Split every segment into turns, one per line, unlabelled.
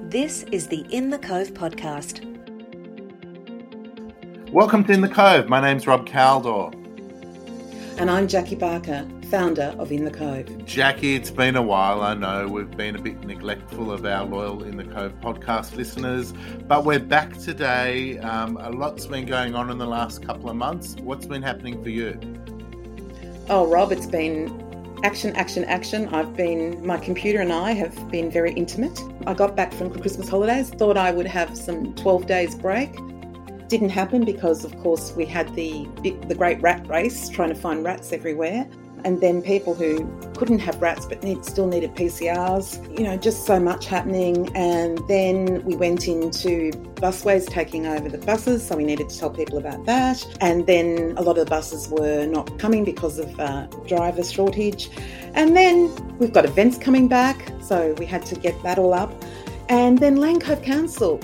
This is the In the Cove podcast.
Welcome to In the Cove. My name's Rob Caldor.
And I'm Jackie Barker, founder of In the Cove.
Jackie, it's been a while. I know we've been a bit neglectful of our loyal In the Cove podcast listeners, but we're back today. Um, a lot's been going on in the last couple of months. What's been happening for you?
Oh, Rob, it's been action, action, action. I've been, my computer and I have been very intimate. I got back from Christmas holidays, thought I would have some 12 days break. Didn't happen because, of course, we had the the great rat race, trying to find rats everywhere and then people who couldn't have rats but need, still needed PCRs, you know, just so much happening. And then we went into Busways taking over the buses, so we needed to tell people about that. And then a lot of the buses were not coming because of uh, driver shortage. And then we've got events coming back, so we had to get that all up. And then Lane Cove Council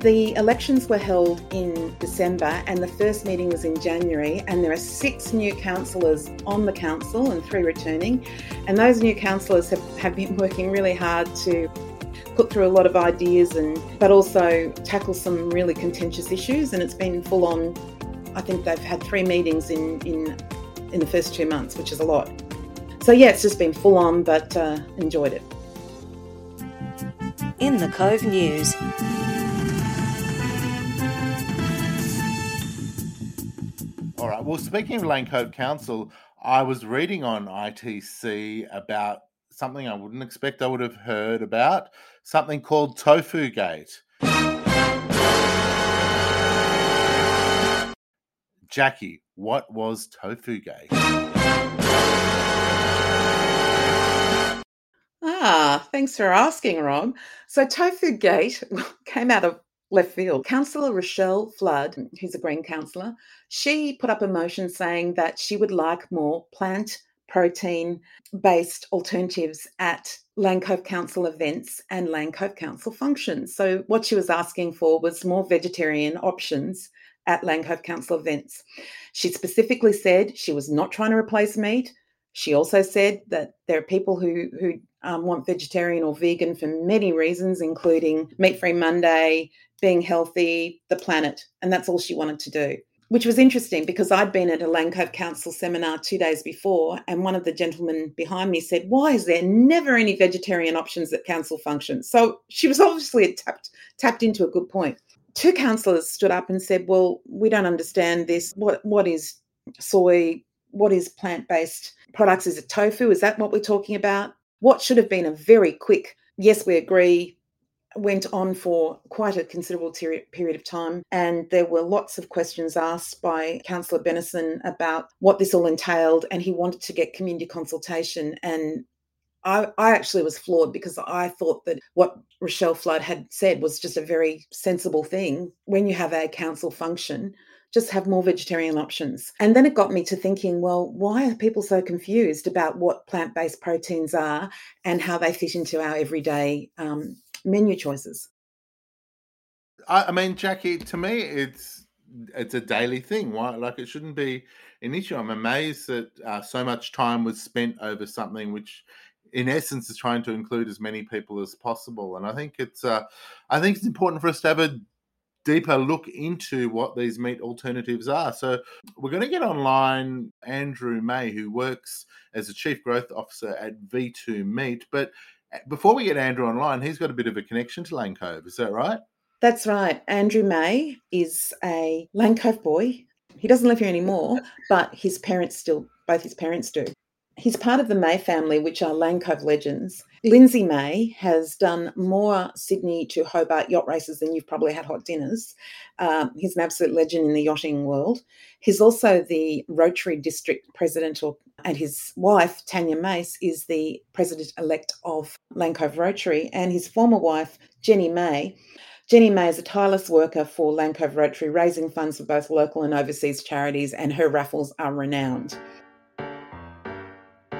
the elections were held in December and the first meeting was in January, and there are six new councillors on the council and three returning. And those new councillors have, have been working really hard to put through a lot of ideas and but also tackle some really contentious issues and it's been full on I think they've had three meetings in in in the first two months, which is a lot. So yeah, it's just been full on, but uh, enjoyed it.
In the Cove News.
Well, speaking of Lane Council, I was reading on ITC about something I wouldn't expect I would have heard about something called Tofu Gate. Jackie, what was Tofu Gate?
Ah, thanks for asking, Rob. So, Tofu Gate came out of left field. Councillor Rochelle Flood, who's a Green councillor, she put up a motion saying that she would like more plant protein based alternatives at Lane Cove Council events and Lane Cove Council functions. So, what she was asking for was more vegetarian options at Lane Cove Council events. She specifically said she was not trying to replace meat. She also said that there are people who, who um, want vegetarian or vegan for many reasons, including Meat Free Monday, being healthy, the planet. And that's all she wanted to do, which was interesting because I'd been at a Lane Cove Council seminar two days before, and one of the gentlemen behind me said, Why is there never any vegetarian options at council functions? So she was obviously tapped, tapped into a good point. Two councillors stood up and said, Well, we don't understand this. What, what is soy? What is plant based products? Is it tofu? Is that what we're talking about? What should have been a very quick, yes, we agree, went on for quite a considerable ter- period of time, and there were lots of questions asked by Councillor Bennison about what this all entailed, and he wanted to get community consultation. And I, I actually was floored because I thought that what Rochelle Flood had said was just a very sensible thing. When you have a council function, just have more vegetarian options. And then it got me to thinking, well, why are people so confused about what plant based proteins are and how they fit into our everyday um, menu choices.
I, mean, Jackie, to me, it's it's a daily thing. Why, like, it shouldn't be an issue. I'm amazed that uh, so much time was spent over something which, in essence, is trying to include as many people as possible. And I think it's uh, I think it's important for us to have a deeper look into what these meat alternatives are. So we're going to get online Andrew May, who works as a chief growth officer at V2 Meat, but before we get Andrew online, he's got a bit of a connection to Lane Cove. Is that right?
That's right. Andrew May is a Lane Cove boy. He doesn't live here anymore, but his parents still, both his parents do. He's part of the May family, which are Lane Cove legends. Lindsay May has done more Sydney to Hobart yacht races than you've probably had hot dinners. Um, he's an absolute legend in the yachting world. He's also the Rotary District President, and his wife, Tanya Mace, is the President elect of Lane Cove Rotary, and his former wife, Jenny May. Jenny May is a tireless worker for Lane Cove Rotary, raising funds for both local and overseas charities, and her raffles are renowned.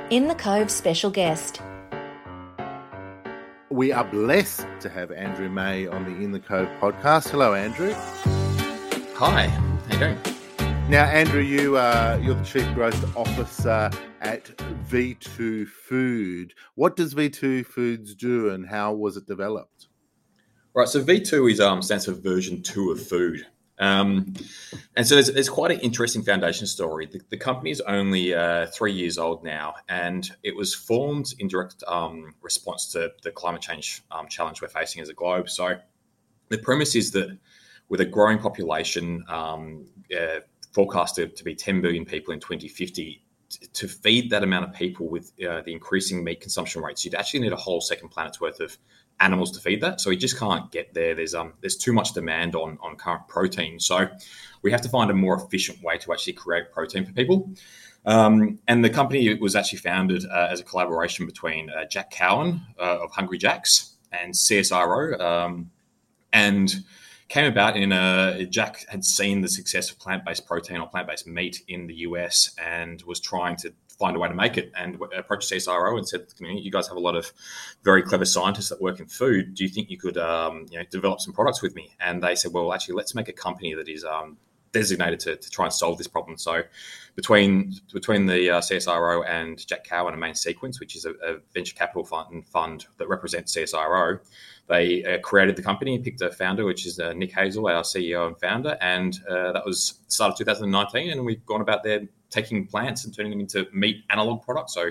In the Cove special guest.
We are blessed to have Andrew May on the In the Cove podcast. Hello, Andrew.
Hi, how you doing?
Now, Andrew, you uh, you're the chief growth officer at V2 Food. What does V2 Foods do, and how was it developed?
Right. So V2 is um, stands for version two of food. Um, and so there's, quite an interesting foundation story. The, the company is only uh, three years old now, and it was formed in direct um, response to the climate change um, challenge we're facing as a globe. So the premise is that with a growing population um, uh, forecasted to be 10 billion people in 2050, to feed that amount of people with uh, the increasing meat consumption rates, you'd actually need a whole second planet's worth of animals to feed that. So we just can't get there. There's um there's too much demand on on current protein. So we have to find a more efficient way to actually create protein for people. Um, and the company was actually founded uh, as a collaboration between uh, Jack Cowin uh, of Hungry Jacks and CSIRO, um, and came about in a Jack had seen the success of plant-based protein or plant-based meat in the US and was trying to find a way to make it and approached CSIRO and said, you guys have a lot of very clever scientists that work in food. Do you think you could um, you know, develop some products with me? And they said, well, actually, let's make a company that is um, designated to, to, try and solve this problem. So between between the uh, CSIRO and Jack Cowin and a Main Sequence, which is a, a venture capital fund, fund that represents CSIRO, they uh, created the company and picked a founder, which is uh, Nick Hazell, our CEO and founder. And uh, that was started 2019. And we've gone about there taking plants and turning them into meat analog products. So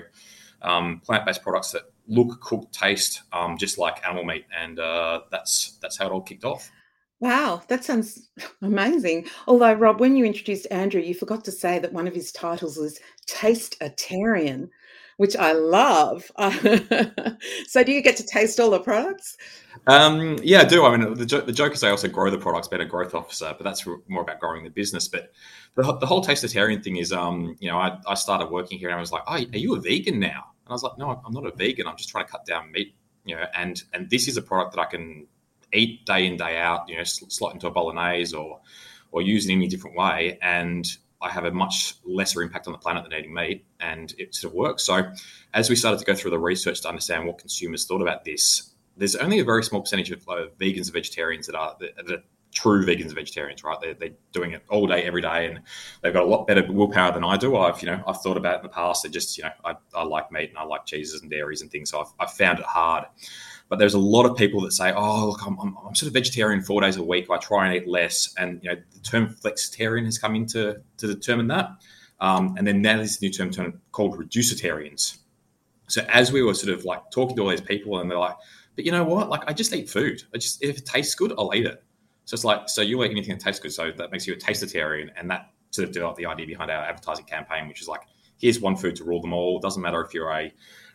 um, plant-based products that look, cook, taste um, just like animal meat, and uh, that's that's how it all kicked off.
Wow, that sounds amazing. Although, Rob, when you introduced Andrew, you forgot to say that one of his titles is Taste-atarian, which I love. so, do you get to taste all the products?
Um, yeah, I do. I mean, the, the joke is I also grow the products, better growth officer, but that's more about growing the business. But the, the whole tasteatarian thing is, um, you know, I, I started working here and I was like, oh, are you a vegan now? And I was like, no, I'm not a vegan. I'm just trying to cut down meat, you know, and and this is a product that I can eat day in day out, you know, slot into a bolognese or or use in any different way, and I have a much lesser impact on the planet than eating meat, and it sort of works. So, as we started to go through the research to understand what consumers thought about this, there's only a very small percentage of vegans and vegetarians that are that, that true vegans and vegetarians, right? They're, they're doing it all day, every day, and they've got a lot better willpower than I do. I've, you know, I've thought about it in the past. It just, you know, I, I like meat and I like cheeses and dairies and things. So I've, I've found it hard. But there's a lot of people that say, oh, look, I'm, I'm, I'm, sort of vegetarian four days a week. I try and eat less. And, you know, the term flexitarian has come in to, to determine that. Um, and then now there's a new term, called reducitarians. So as we were sort of like talking to all these people and they're like, but you know what? Like I just eat food. I just, if it tastes good, I'll eat it. So it's like, so you eat anything that tastes good. So that makes you a tasteatarian. And that sort of developed the idea behind our advertising campaign, which is like, here's one food to rule them all. Doesn't matter if you're a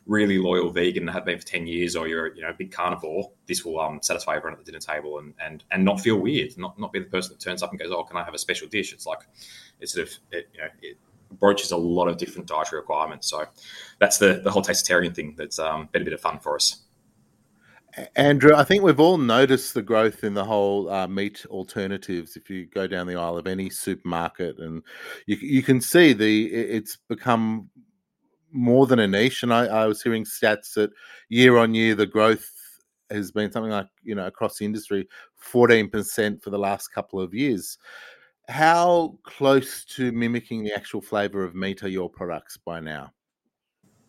really loyal vegan and have been for 10 years or you're you know a big carnivore this will um, satisfy everyone at the dinner table and and and not feel weird not not be the person that turns up and goes oh can i have a special dish? It's like it's sort of it, you know it broaches a lot of different dietary requirements. So that's the the whole tasteatarian thing that's um, been a bit of fun for us.
Andrew, I think we've all noticed the growth in the whole uh, meat alternatives. If you go down the aisle of any supermarket, and you, you can see the it's become more than a niche. And I, I was hearing stats that year on year the growth has been something like you know across the industry, fourteen percent for the last couple of years. How close to mimicking the actual flavor of meat are your products by now?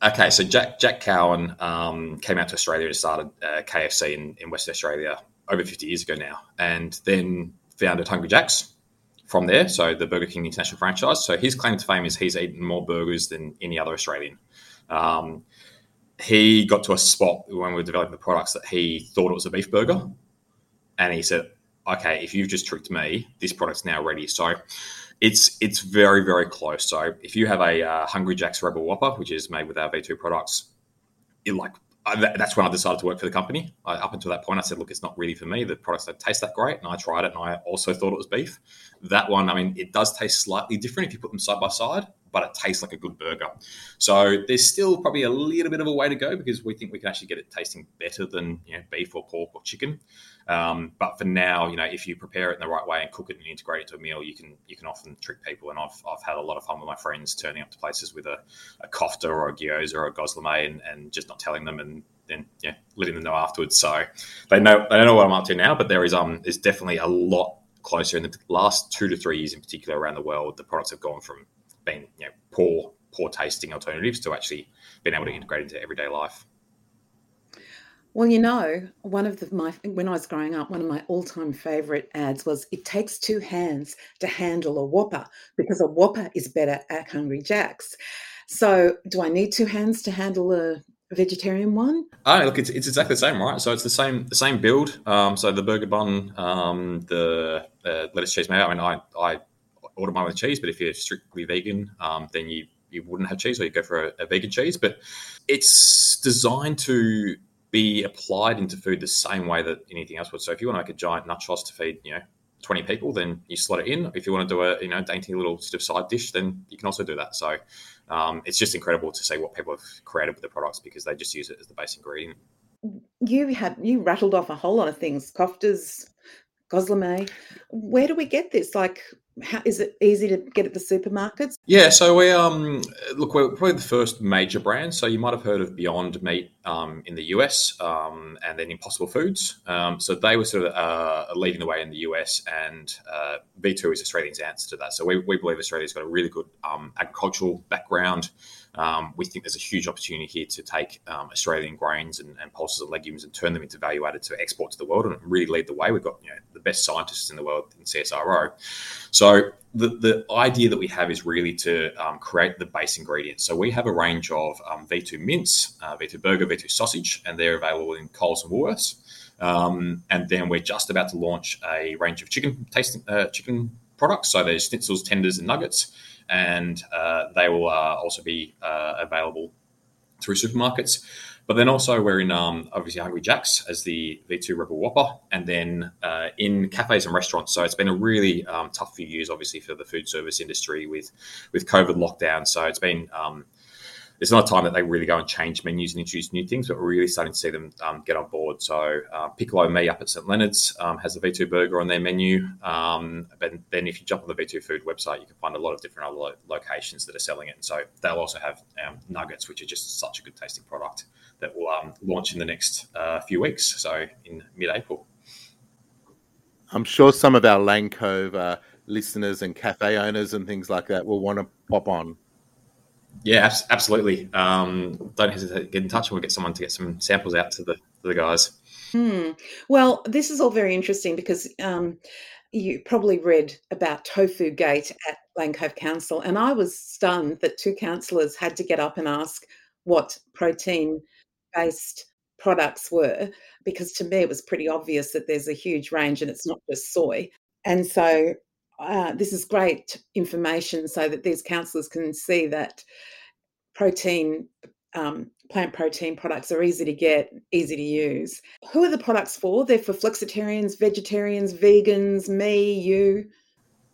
Okay, so Jack Jack Cowin um, came out to Australia and started uh, KFC in, in Western Australia over 50 years ago now, and then founded Hungry Jacks from there. So the Burger King international franchise. So his claim to fame is he's eaten more burgers than any other Australian. Um, he got to a spot when we were developing the products that he thought it was a beef burger, and he said, "Okay, if you've just tricked me, this product's now ready." So it's it's very very close. So if you have a uh, Hungry Jack's Rebel Whopper, which is made with our V2 products, it like I, that's when I decided to work for the company. I, up until that point, I said, "Look, it's not really for me. The products don't taste that great." And I tried it, and I also thought it was beef. That one, I mean, it does taste slightly different if you put them side by side, but it tastes like a good burger. So there's still probably a little bit of a way to go because we think we can actually get it tasting better than you know, beef or pork or chicken. Um, but for now, you know, if you prepare it in the right way and cook it and integrate it to a meal, you can you can often trick people. And I've, I've had a lot of fun with my friends turning up to places with a, a kofta or a gyoza or a gozleme and, and just not telling them and then yeah, letting them know afterwards. So they know they don't know what I'm up to now. But there is um there's definitely a lot closer in the last two to three years in particular around the world. The products have gone from being you know poor poor tasting alternatives to actually being able to integrate into everyday life.
Well, you know, one of the, my when I was growing up, one of my all-time favorite ads was "It takes two hands to handle a Whopper because a Whopper is better at Hungry Jack's." So, do I need two hands to handle a vegetarian one?
Oh, look, it's, it's exactly the same, right? So it's the same the same build. Um, so the burger bun, um, the uh, lettuce cheese mayo. I mean, I, I order mine with cheese, but if you're strictly vegan, um, then you you wouldn't have cheese, or you go for a, a vegan cheese. But it's designed to be applied into food the same way that anything else would. So if you want to make a giant nachos to feed, you know, 20 people, then you slot it in. If you want to do a, you know, dainty little sort of side dish, then you can also do that. So um, it's just incredible to see what people have created with the products because they just use it as the base ingredient.
You had you rattled off a whole lot of things: koftas, gozleme. Where do we get this? Like, how, is it easy to get at the supermarkets?
Yeah, so we um look we're probably the first major brand. So you might have heard of Beyond Meat um, in the US, um, and then Impossible Foods. Um, so they were sort of uh, leading the way in the US, and uh, V2 is Australia's answer to that. So we, we believe Australia's got a really good um, agricultural background. Um, we think there's a huge opportunity here to take um, Australian grains and, and, pulses of legumes and turn them into value added to export to the world and really lead the way. We've got you know, the best scientists in the world in CSIRO. So the, the idea that we have is really to um, create the base ingredients. So we have a range of um, V2 mince, uh, V2 burger, V2 sausage, and they're available in Coles and Woolworths. Um, and then we're just about to launch a range of chicken tasting uh, chicken products. So there's schnitzels, tenders, and nuggets and uh, they will uh, also be uh, available through supermarkets. But then also we're in um, obviously Hungry Jack's as the V2 Rebel Whopper, and then uh, in cafes and restaurants. So it's been a really um, tough few years, obviously, for the food service industry with with COVID lockdown. So it's been um, it's not a time that they really go and change menus and introduce new things, but we're really starting to see them um, get on board. So uh, Piccolo Me up at St Leonard's um, has the V2 burger on their menu. Um, but then if you jump on the V2 Food website, you can find a lot of different other lo- locations that are selling it. And so they'll also have um, nuggets, which are just such a good tasting product that will um, launch in the next uh, few weeks. So in mid-April.
I'm sure some of our Lane Cove uh, listeners and cafe owners and things like that will want to pop on.
Yeah, absolutely. Um, don't hesitate to get in touch. And we'll get someone to get some samples out to the to the guys.
Hmm. Well, this is all very interesting because um, you probably read about Tofu Gate at Lane Cove Council, and I was stunned that two councillors had to get up and ask what protein based products were, because to me it was pretty obvious that there's a huge range and it's not just soy. And so uh, this is great information so that these councillors can see that protein, um, plant protein products are easy to get, easy to use. Who are the products for? They're for flexitarians, vegetarians, vegans, me, you.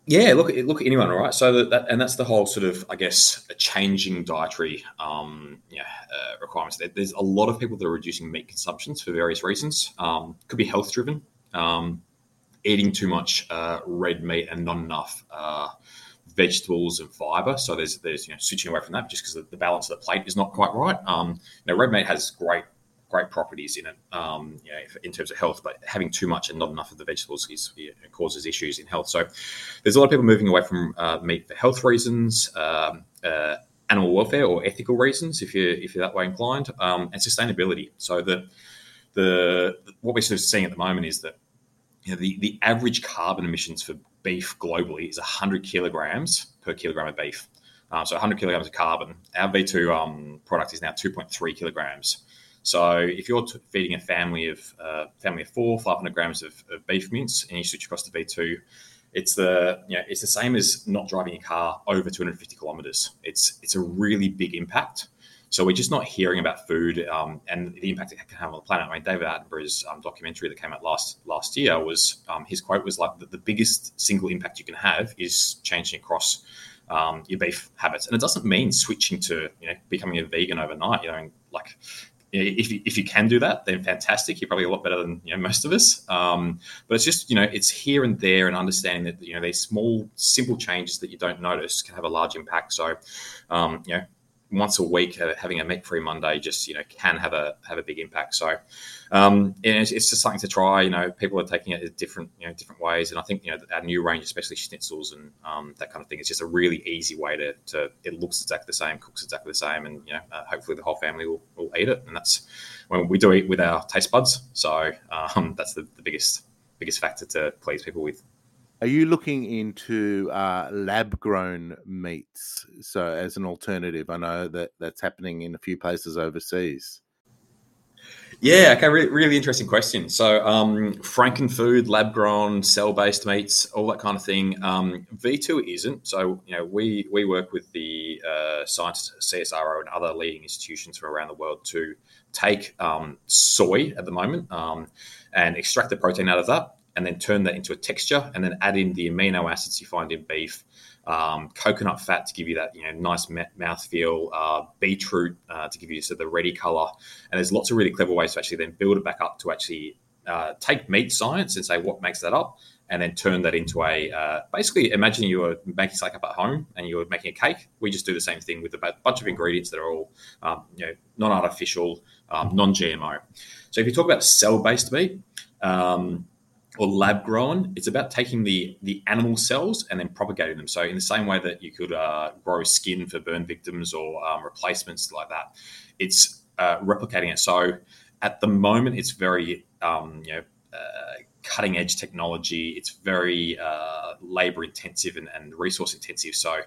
Yeah, look, look, anyone, right? So that, that, and that's the whole sort of, I guess, a changing dietary, um, yeah, uh, requirements. There's a lot of people that are reducing meat consumptions for various reasons. Um, could be health driven. Um, eating too much uh, red meat and not enough uh, vegetables and fiber. So there's there's you know switching away from that just because the, the, balance of the plate is not quite right. Um, red meat has great great properties in it, um, you know, in terms of health, but having too much and not enough of the vegetables is, causes issues in health. So there's a lot of people moving away from uh, meat for health reasons. Um, uh, animal welfare or ethical reasons, if you're if you're that way inclined, um, and sustainability. So the the what we're sort of seeing at the moment is that you know, the, the average carbon emissions for beef globally is 100 kilograms per kilogram of beef. Um, so 100 kilograms of carbon. Our V2 um, product is now 2.3 kilograms. So if you're t- feeding a family of uh, family of four, 500 grams of, of, beef mince, and you switch across to V2, it's the you know, it's the same as not driving a car over 250 kilometers. It's it's a really big impact. So we're just not hearing about food um, and the impact it can have on the planet. I mean, David Attenborough's um, documentary that came out last last year was um, his quote was like, "the biggest single impact you can have is changing across um, your beef habits." And it doesn't mean switching to you know becoming a vegan overnight. You know, like if you, if you can do that, then fantastic. You're probably a lot better than you know most of us. Um, but it's just you know it's here and there, and understanding that you know these small, simple changes that you don't notice can have a large impact. So, um, you know, once a week having a meat free Monday just you know can have a have a big impact. So um, it's, it's, just something to try. You know, people are taking it in different you know different ways, and I think you know our new range, especially schnitzels and um, that kind of thing, is just a really easy way to, to it looks exactly the same, cooks exactly the same, and you know uh, hopefully the whole family will, will eat it, and that's when we do it with our taste buds. So um, that's the, the biggest biggest factor to please people with.
Are you looking into uh, lab grown meats? So, as an alternative, I know that that's happening in a few places overseas.
Yeah, okay, really, really interesting question. So, um, Frankenfood, lab grown, cell based meats, all that kind of thing. Um, V2 isn't. So, you know, we, we work with the uh, science CSIRO and other leading institutions from around the world to take um, soy at the moment um, and extract the protein out of that and then turn that into a texture and then add in the amino acids you find in beef um, coconut fat to give you that you know nice mouth feel, uh, beetroot uh, to give you sort of the ready color, and there's lots of really clever ways to actually then build it back up to actually uh, take meat science and say what makes that up, and then turn that into a uh, basically imagine you were making something up at home and you were making a cake. We just do the same thing with a bunch of ingredients that are all um, you know non-artificial, um, non-GMO. So if you talk about cell-based meat. Um, or lab grown. It's about taking the the animal cells and then propagating them. So in the same way that you could uh, grow skin for burn victims or um, replacements like that, it's uh, replicating it. So at the moment, it's very um, you know. Uh, cutting edge technology it's very uh, labor intensive and, and resource intensive so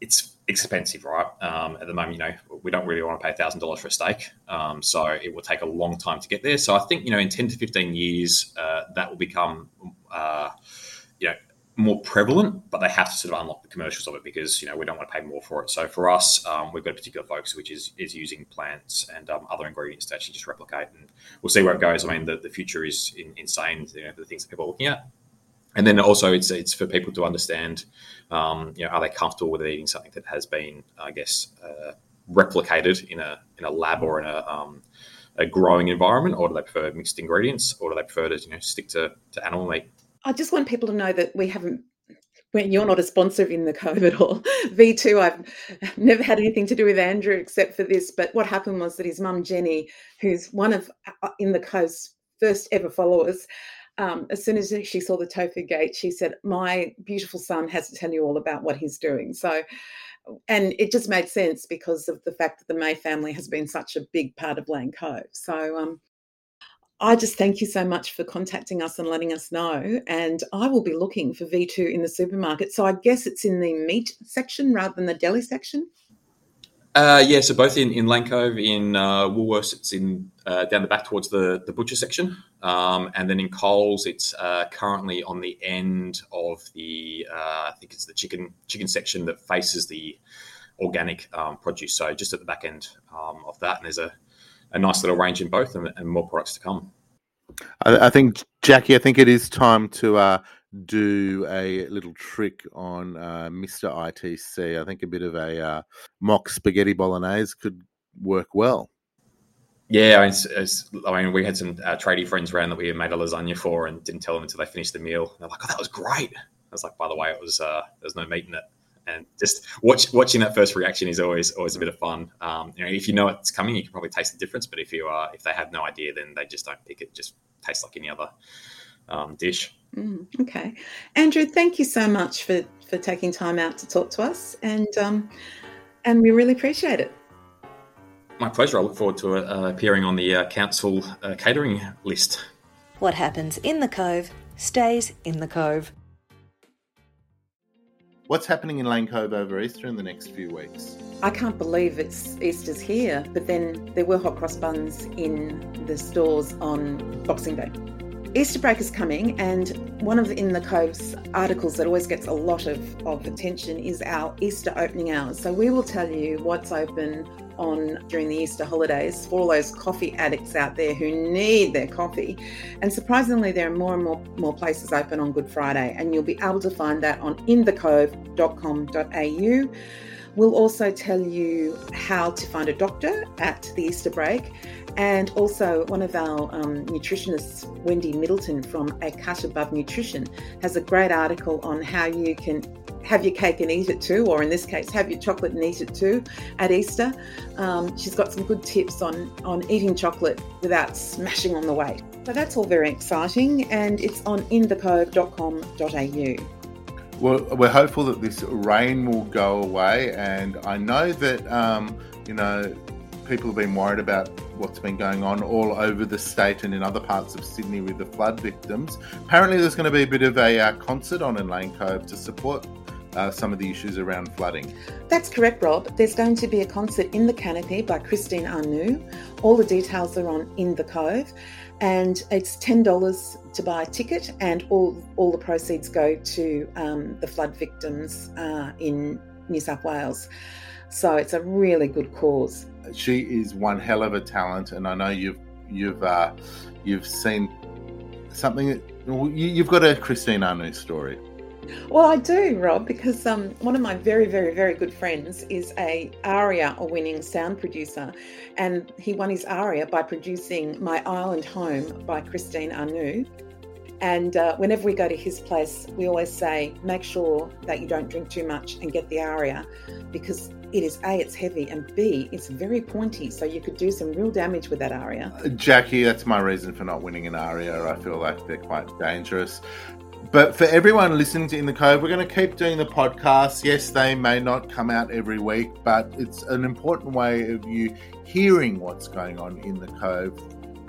it's expensive, right? Um, at the moment, you know, we don't really want to pay thousand dollars for a steak, um, so it will take a long time to get there. So I think you know, in ten to fifteen years, uh, that will become, uh, you know, more prevalent. But they have to sort of unlock the commercials of it because you know we don't want to pay more for it. So for us, um, we've got a particular focus, which is is using plants and um, other ingredients to actually just replicate, and we'll see where it goes. I mean, the, the future is in, insane. You know, the things that people are looking at and then also it's it's for people to understand, um, you know, are they comfortable with eating something that has been, I guess, uh, replicated in a in a lab or in a um, a growing environment, or do they prefer mixed ingredients, or do they prefer to you know stick to, to animal meat?
I just want people to know that we haven't. When you're not a sponsor in the at all, V2, I've never had anything to do with Andrew except for this. But what happened was that his mum Jenny, who's one of uh, in the Cove's first ever followers, um, as soon as she saw the tofu gate, she said, My beautiful son has to tell you all about what he's doing. So, and it just made sense because of the fact that the May family has been such a big part of Lane Cove. So, um, I just thank you so much for contacting us and letting us know. And I will be looking for V2 in the supermarket. So I guess it's in the meat section rather than the deli section.
Uh, yeah, so both in, in Lane Cove, in uh, Woolworths, it's in uh, down the back towards the, the butcher section. Um, and then in Coles, it's uh, currently on the end of the, uh, I think it's the chicken chicken section that faces the organic um, produce. So just at the back end um, of that. And there's a, a nice little range in both and, and more products to come.
I, I, think, Jackie, I think it is time to uh, do a little trick on uh, Mr. ITC. I think a bit of a uh, mock spaghetti bolognese could work well.
Yeah, I mean, it's, I mean we had some uh, tradie friends around that we made a lasagna for and didn't tell them until they finished the meal. They're like, "Oh, that was great." I was like, "By the way, it was uh, there's no meat in it." And just watch, watching that first reaction is always always a bit of fun. Um, you know, if you know it's coming, you can probably taste the difference. But if you are if they have no idea, then they just don't pick it. Just tastes like any other um, dish.
Mm, okay, Andrew, thank you so much for for taking time out to talk to us, and um, and we really appreciate it.
My pleasure. I look forward to uh, appearing on the uh, council uh, catering list.
What happens in the cove stays in the cove.
What's happening in Lane Cove over Easter in the next few weeks?
I can't believe it's Easter's here, but then there were hot cross buns in the stores on Boxing Day. Easter break is coming, and one of in the Cove's articles that always gets a lot of, of attention is our Easter opening hours. So we will tell you what's open on during the Easter holidays for all those coffee addicts out there who need their coffee. And surprisingly, there are more and more, more places open on Good Friday, and you'll be able to find that on inthecove.com.au. We'll also tell you how to find a doctor at the Easter break and also, one of our um, nutritionists, Wendy Middleton from A Cut Above Nutrition, has a great article on how you can have your cake and eat it too, or in this case, have your chocolate and eat it too at Easter. Um, she's got some good tips on, on eating chocolate without smashing on the weight. So that's all very exciting, and it's on inthecove.com.au.
Well, we're hopeful that this rain will go away, and I know that um, you know people have been worried about what's been going on all over the state and in other parts of Sydney with the flood victims. Apparently, there's going to be a bit of a uh, concert on in Lane Cove to support uh, some of the issues around flooding.
That's correct, Rob. There's going to be a concert in the canopy by Christine Anu. All the details are on In the Cove, and it's ten dollars to buy a ticket, and all all the proceeds go to um, the flood victims uh, in New South Wales. So it's a really good cause.
She is one hell of a talent, and I know you've you've uh, you've seen something. You've got a Christine Anu story.
Well, I do, Rob, because um, one of my very, very, very good friends is a ARIA-winning sound producer, and he won his ARIA by producing "My Island Home" by Christine Anu. And uh, whenever we go to his place, we always say, make sure that you don't drink too much and get the aria because it is A, it's heavy, and B, it's very pointy. So you could do some real damage with that aria.
Jackie, that's my reason for not winning an aria. I feel like they're quite dangerous. But for everyone listening to In the Cove, we're going to keep doing the podcast. Yes, they may not come out every week, but it's an important way of you hearing what's going on in the Cove.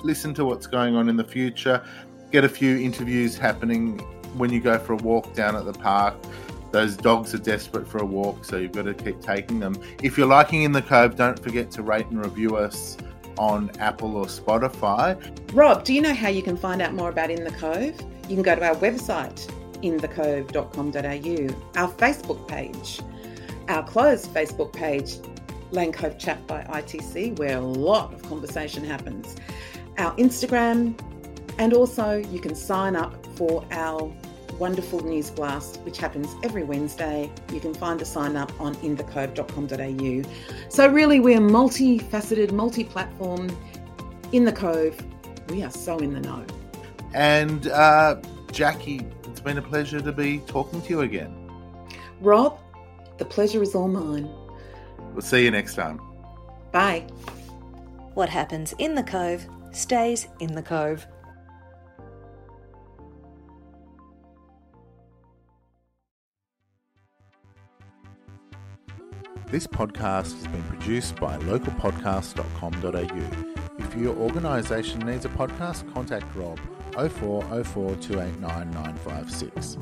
Listen to what's going on in the future. Get a few interviews happening when you go for a walk down at the park. Those dogs are desperate for a walk, so you've got to keep taking them. If you're liking In the Cove, don't forget to rate and review us on Apple or Spotify.
Rob, do you know how you can find out more about In the Cove? You can go to our website, inthecove.com.au, our Facebook page, our closed Facebook page, Lane Cove Chat by ITC, where a lot of conversation happens, our Instagram, and also you can sign up for our wonderful news blast, which happens every Wednesday. You can find the sign up on inthecove.com.au. So, really, we're multifaceted, multi platform. In the Cove, we are so in the know.
And uh, Jackie, it's been a pleasure to be talking to you again.
Rob, the pleasure is all mine.
We'll see you next time.
Bye.
What happens in the Cove stays in the Cove.
This podcast has been produced by localpodcast.com.au. If your organisation needs a podcast, contact Rob 0404 289 956.